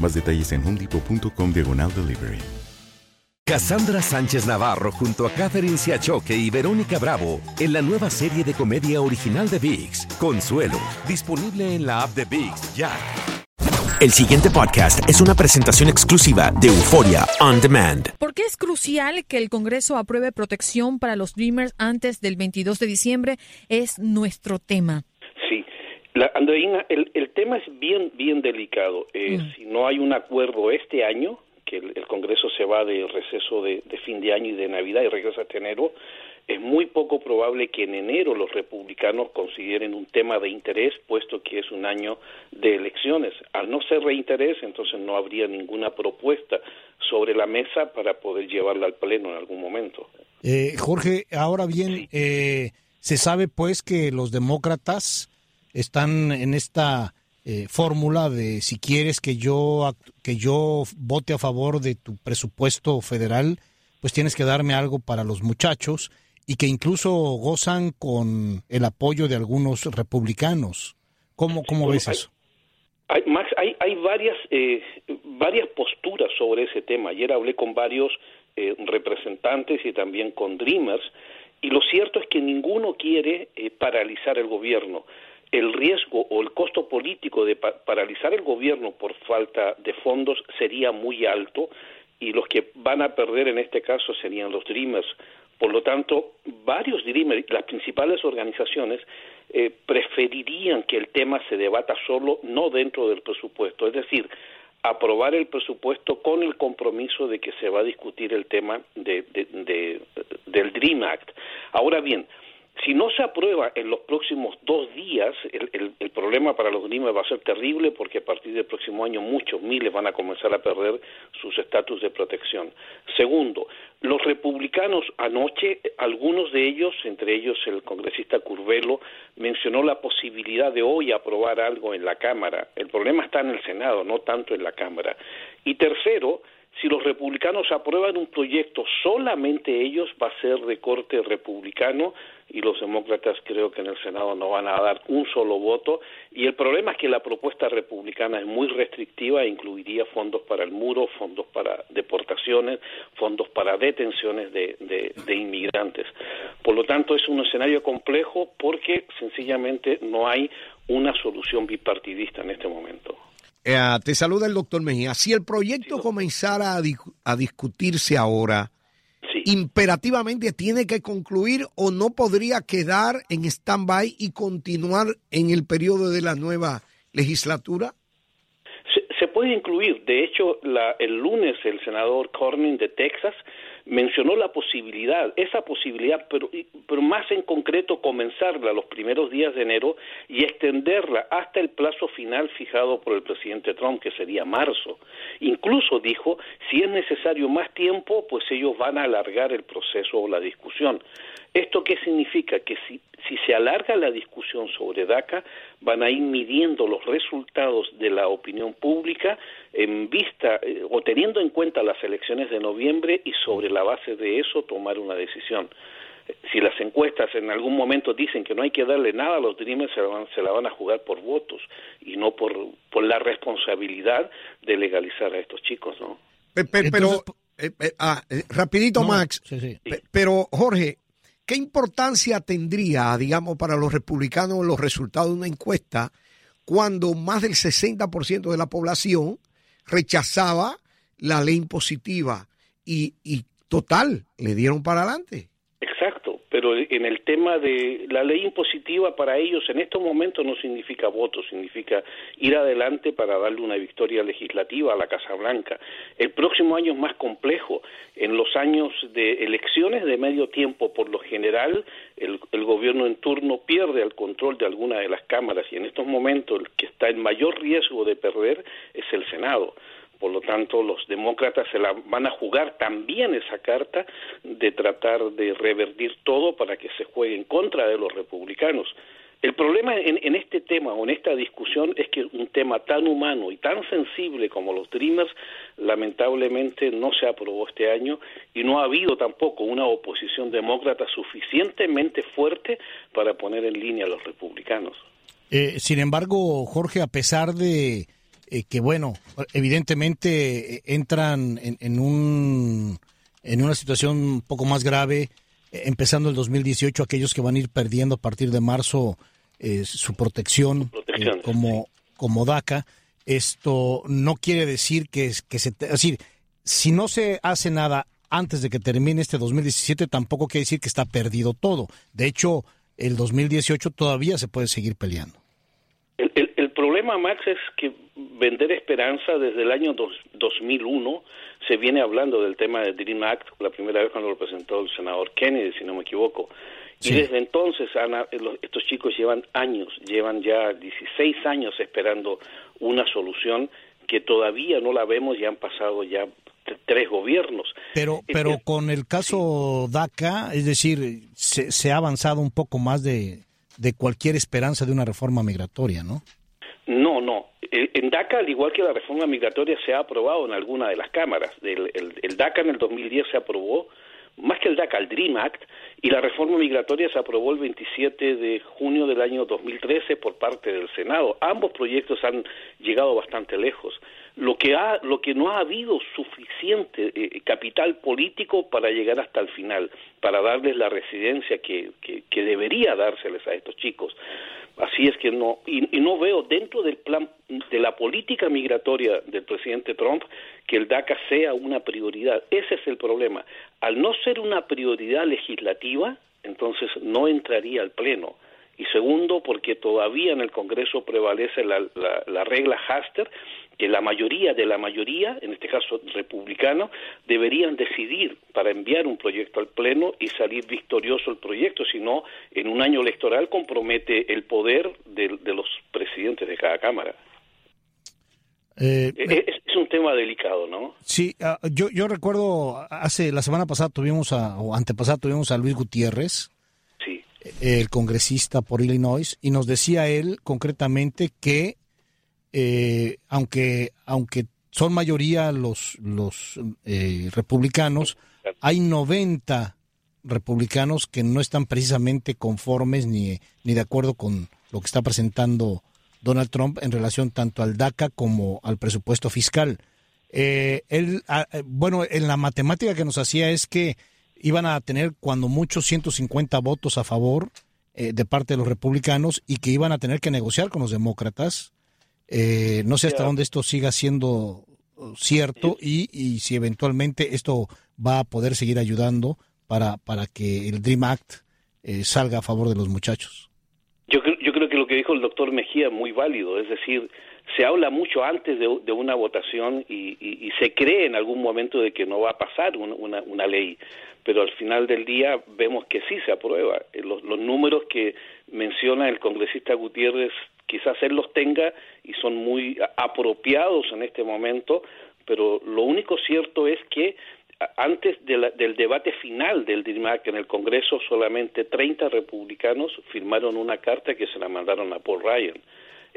Más detalles en homedepot.com diagonal delivery. Cassandra Sánchez Navarro junto a Catherine Siachoque y Verónica Bravo en la nueva serie de comedia original de VIX, Consuelo, disponible en la app de VIX ya. El siguiente podcast es una presentación exclusiva de Euforia On Demand. ¿Por qué es crucial que el Congreso apruebe protección para los Dreamers antes del 22 de diciembre? Es nuestro tema. La, Andreina, el, el tema es bien, bien delicado. Eh, Si no hay un acuerdo este año, que el, el Congreso se va de receso de, de, fin de año y de Navidad y regresa hasta enero, es muy poco probable que en enero los republicanos consideren un tema de interés, puesto que es un año de elecciones. Al no ser de interés, entonces no habría ninguna propuesta sobre la mesa para poder llevarla al Pleno en algún momento. Eh, Jorge, ahora bien, sí. eh, se sabe pues que los demócratas están en esta eh, fórmula de si quieres que yo que yo vote a favor de tu presupuesto federal, pues tienes que darme algo para los muchachos y que incluso gozan con el apoyo de algunos republicanos. ¿Cómo, cómo ves eso? Hay, Max, hay, hay varias, eh, varias posturas sobre ese tema. Ayer hablé con varios eh, representantes y también con Dreamers, y lo cierto es que ninguno quiere eh, paralizar el gobierno el riesgo o el costo político de pa paralizar el gobierno por falta de fondos sería muy alto y los que van a perder en este caso serían los Dreamers. Por lo tanto, varios Dreamers, las principales organizaciones, eh, preferirían que el tema se debata solo, no dentro del presupuesto. Es decir, aprobar el presupuesto con el compromiso de que se va a discutir el tema de, de, de, del Dream Act. Ahora bien, si no se aprueba en los próximos dos días, el, el, problema para los Dreamers va a ser terrible porque a partir del próximo año muchos miles van a comenzar a perder sus estatus de protección. Segundo, los republicanos anoche, algunos de ellos, entre ellos el congresista Curvelo, mencionó la posibilidad de hoy aprobar algo en la Cámara. El problema está en el Senado, no tanto en la Cámara. Y tercero, si los republicanos aprueban un proyecto, solamente ellos va a ser de corte republicano y los demócratas creo que en el Senado no van a dar un solo voto. Y el problema es que la propuesta republicana es muy restrictiva e incluiría fondos para el muro, fondos para deportaciones, fondos para detenciones de, de, de inmigrantes. Por lo tanto, es un escenario complejo porque sencillamente no hay una solución bipartidista en este momento. Eh, te saluda el doctor Mejía. Si el proyecto sí, comenzara a, di a, discutirse ahora, sí. imperativamente tiene que concluir o no podría quedar en stand-by y continuar en el periodo de la nueva legislatura? Se, se puede incluir. De hecho, la, el lunes el senador Cornyn de Texas mencionó la posibilidad, esa posibilidad, pero, pero más en concreto comenzarla los primeros días de enero y extenderla hasta el plazo final fijado por el presidente Trump, que sería marzo. Incluso dijo, si es necesario más tiempo, pues ellos van a alargar el proceso o la discusión. ¿Esto qué significa? Que si, si se alarga la discusión sobre DACA, van a ir midiendo los resultados de la opinión pública en vista eh, o teniendo en cuenta las elecciones de noviembre y sobre la base de eso tomar una decisión si las encuestas en algún momento dicen que no hay que darle nada a los Dreamers, se la van, se la van a jugar por votos y no por, por la responsabilidad de legalizar a estos chicos, ¿no? Pero, eh, eh, ah, eh, rapidito, Max, pero Jorge, ¿qué importancia tendría, digamos, para los republicanos los resultados de una encuesta cuando más del 60% de la población rechazaba la ley impositiva y, y total, le dieron para adelante? Pero en el tema de la ley impositiva para ellos en estos momentos no significa voto, significa ir adelante para darle una victoria legislativa a la Casa Blanca. El próximo año es más complejo. En los años de elecciones de medio tiempo, por lo general, el, el gobierno en turno pierde el control de alguna de las cámaras y en estos momentos el que está en mayor riesgo de perder es el Senado. Por lo tanto, los demócratas se la van a jugar también esa carta de tratar de revertir todo para que se juegue en contra de los republicanos. El problema en, este tema o en esta discusión es que un tema tan humano y tan sensible como los Dreamers lamentablemente no se aprobó este año y no ha habido tampoco una oposición demócrata suficientemente fuerte para poner en línea a los republicanos. Eh, sin embargo, Jorge, a pesar de eh, que bueno, evidentemente eh, entran en, un, en una situación un poco más grave, eh, empezando el 2018, aquellos que van a ir perdiendo a partir de marzo su protección, como, como DACA. Esto no quiere decir que, que se... Es decir, si no se hace nada antes de que termine este 2017, tampoco quiere decir que está perdido todo. De hecho, el 2018 todavía se puede seguir peleando. Problema, Max, es que vender esperanza desde el año 2001 se viene hablando del tema del Dream Act, la primera vez cuando lo presentó el senador Kennedy, si no me equivoco. Y desde entonces, Ana, estos chicos llevan años, llevan ya 16 años esperando una solución que todavía no la vemos y han pasado ya tres gobiernos. Pero, pero con el caso DACA, es decir, se, se, ha avanzado un poco más de, de cualquier esperanza de una reforma migratoria, ¿no? No. En DACA, al igual que la reforma migratoria, se ha aprobado en alguna de las cámaras. El, el, DACA en el 2010 se aprobó, más que el DACA, el DREAM Act, y la reforma migratoria se aprobó el 27 de junio del año 2013 por parte del Senado. Ambos proyectos han llegado bastante lejos. Lo que, ha, lo que no ha habido suficiente eh, capital político para llegar hasta el final, para darles la residencia que, que, que debería dárseles a estos chicos. Así es que no, y, no veo dentro del plan de la política migratoria del presidente Trump que el DACA sea una prioridad. Ese es el problema. Al no ser una prioridad legislativa, entonces no entraría al Pleno. Y segundo, porque todavía en el Congreso prevalece la, la, la regla Haster, que la mayoría de la mayoría, en este caso republicano, deberían decidir para enviar un proyecto al Pleno y salir victorioso el proyecto, si no, en un año electoral compromete el poder de, los presidentes de cada Cámara. Eh, es, un tema delicado, ¿no? Sí, ah, yo, yo recuerdo hace la semana pasada tuvimos a, o antepasada tuvimos a Luis Gutiérrez. El congresista por Illinois, y nos decía él concretamente que eh, aunque, aunque son mayoría los, los eh, republicanos, hay 90 republicanos que no están precisamente conformes ni, ni de acuerdo con lo que está presentando Donald Trump en relación tanto al DACA como al presupuesto fiscal. Eh, él, ah, bueno, en la matemática que nos hacía es que iban a tener cuando muchos 150 votos a favor de parte de los republicanos y que iban a tener que negociar con los demócratas. Eh, no sé hasta dónde esto siga siendo uh, cierto y, y, si eventualmente esto va a poder seguir ayudando para, para que el Dream Act eh, salga a favor de los muchachos. Yo, yo creo que lo que dijo el doctor Mejía muy válido, es decir, se habla mucho antes de, de una votación y, y, se cree en algún momento de que no va a pasar una, una, ley, pero al final del día vemos que sí se aprueba. Los, los números que menciona el congresista Gutiérrez quizás él los tenga y son muy apropiados en este momento, pero lo único cierto es que antes del debate final del Dream Act en el Congreso, solamente 30 republicanos firmaron una carta que se la mandaron a Paul Ryan.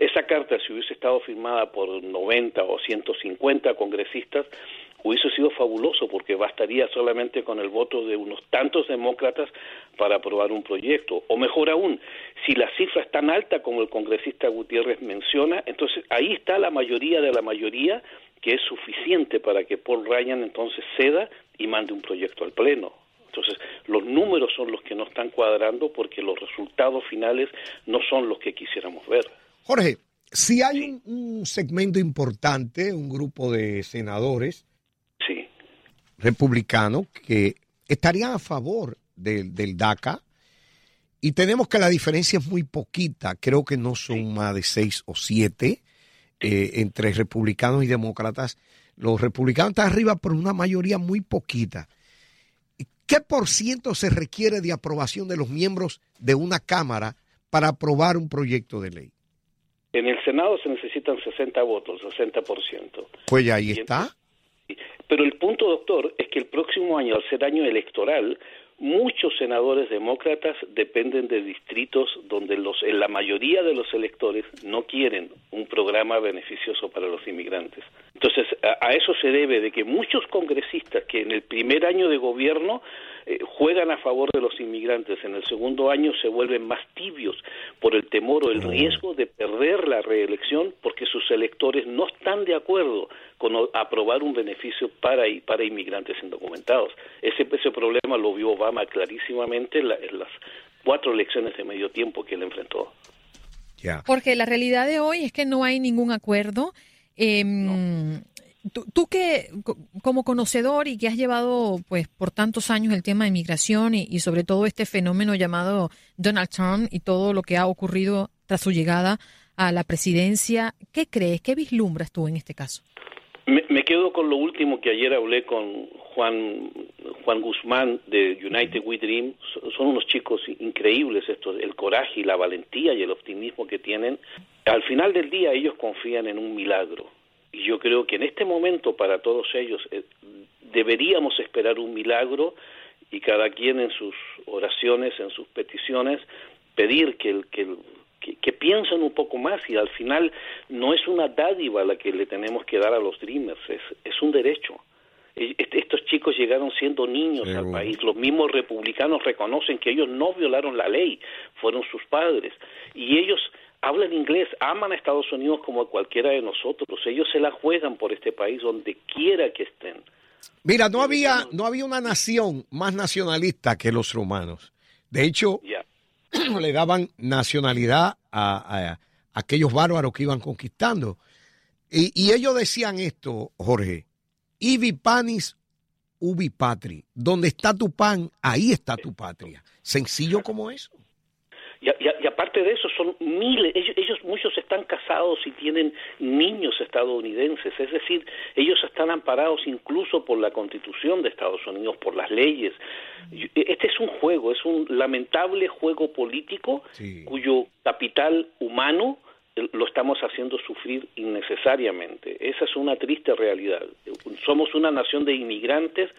Esa carta, si hubiese estado firmada por 90 o 150 congresistas, hubiese sido fabuloso porque bastaría solamente con el voto de unos tantos demócratas para aprobar un proyecto. O mejor aún, si la cifra es tan alta como el congresista Gutiérrez menciona, entonces ahí está la mayoría de la mayoría que es suficiente para que Paul Ryan entonces ceda y mande un proyecto al Pleno. Entonces, los números son los que no están cuadrando porque los resultados finales no son los que quisiéramos ver. Jorge, si hay un, segmento importante, un grupo de senadores republicanos que estarían a favor del DACA, y tenemos que la diferencia es muy poquita, creo que no son más de seis o siete eh, entre republicanos y demócratas. Los republicanos están arriba por una mayoría muy poquita. ¿Qué por ciento se requiere de aprobación de los miembros de una Cámara para aprobar un proyecto de ley? En el Senado se necesitan 60 votos, 60%. Pues ya ahí está. Pero el punto, doctor, es que el próximo año, al ser año electoral, muchos senadores demócratas dependen de distritos donde los, la mayoría de los electores no quieren un programa beneficioso para los inmigrantes. Entonces, a eso se debe de que muchos congresistas que en el primer año de gobierno eh, juegan a favor de los inmigrantes, en el segundo año se vuelven más tibios por el temor o el riesgo de perder la reelección porque sus electores no están de acuerdo con aprobar un beneficio para, para inmigrantes indocumentados. Ese, ese problema lo vio Obama clarísimamente en, las cuatro elecciones de medio tiempo que él enfrentó. Porque la realidad de hoy es que no hay ningún acuerdo. Eh, Tú, que como conocedor y que has llevado pues por tantos años el tema de inmigración y, sobre todo este fenómeno llamado Donald Trump y todo lo que ha ocurrido tras su llegada a la presidencia, ¿qué crees? ¿Qué vislumbras tú en este caso? Me, quedo con lo último que ayer hablé con Juan Juan Guzmán de United We Dream. Son unos chicos increíbles estos, el coraje y la valentía y el optimismo que tienen. Al final del día ellos confían en un milagro y yo creo que en este momento para todos ellos eh, deberíamos esperar un milagro y cada quien en sus oraciones, en sus peticiones, pedir que, el, que, que, piensen un poco más y al final no es una dádiva la que le tenemos que dar a los Dreamers, es, es un derecho. E, estos chicos llegaron siendo niños al país. Los mismos republicanos reconocen que ellos no violaron la ley, fueron sus padres. Y ellos hablan inglés, aman a Estados Unidos como a cualquiera de nosotros. Ellos se la juegan por este país donde quiera que estén. Mira, no había, no había una nación más nacionalista que los romanos. De hecho, le daban nacionalidad a, aquellos bárbaros que iban conquistando. Y, y, ellos decían esto, Jorge, ibi panis ubi patri. Donde está tu pan, ahí está tu patria. Sencillo como eso. Y, y, aparte de eso, son miles, ellos, muchos están casados y tienen niños estadounidenses, es decir, ellos están amparados incluso por la constitución de Estados Unidos, por las leyes. Este es un juego, es un lamentable juego político cuyo capital humano lo estamos haciendo sufrir innecesariamente. Esa es una triste realidad. Somos una nación de inmigrantes,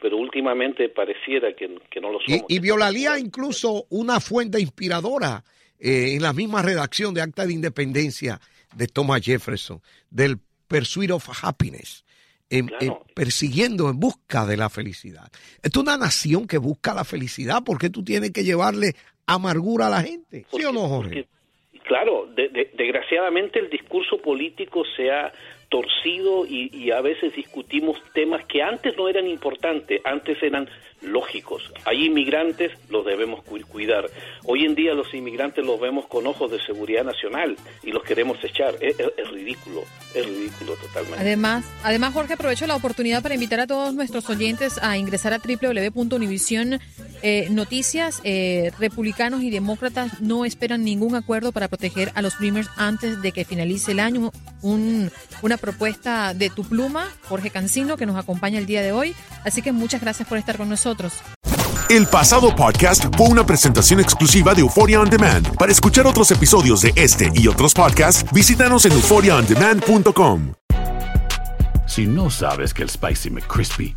pero últimamente pareciera que, no lo somos. Y, violaría incluso una fuente inspiradora eh, en la misma redacción de Acta de Independencia de Thomas Jefferson, del Pursuit of Happiness. persiguiendo en busca de la felicidad. Es una nación que busca la felicidad porque tú tienes que llevarle amargura a la gente. ¿Sí o no, Jorge? Claro, desgraciadamente el discurso político se ha torcido y, a veces discutimos temas que antes no eran importantes, antes eran lógicos. Hay inmigrantes, los debemos cuidar. Hoy en día los inmigrantes los vemos con ojos de seguridad nacional y los queremos echar. Es, ridículo, es ridículo totalmente. Además, además, Jorge, aprovecho la oportunidad para invitar a todos nuestros oyentes a ingresar a www.univision eh, Noticias. Eh, republicanos y demócratas no esperan ningún acuerdo para proteger a los Dreamers antes de que finalice el año. Un, una propuesta de tu pluma, Jorge Cancino, que nos acompaña el día de hoy. Así que muchas gracias por estar con nosotros. El pasado podcast fue una presentación exclusiva de Euphoria On Demand. Para escuchar otros episodios de este y otros podcasts, visítanos en euphoriaondemand.com. Si no sabes que el Spicy McCrispy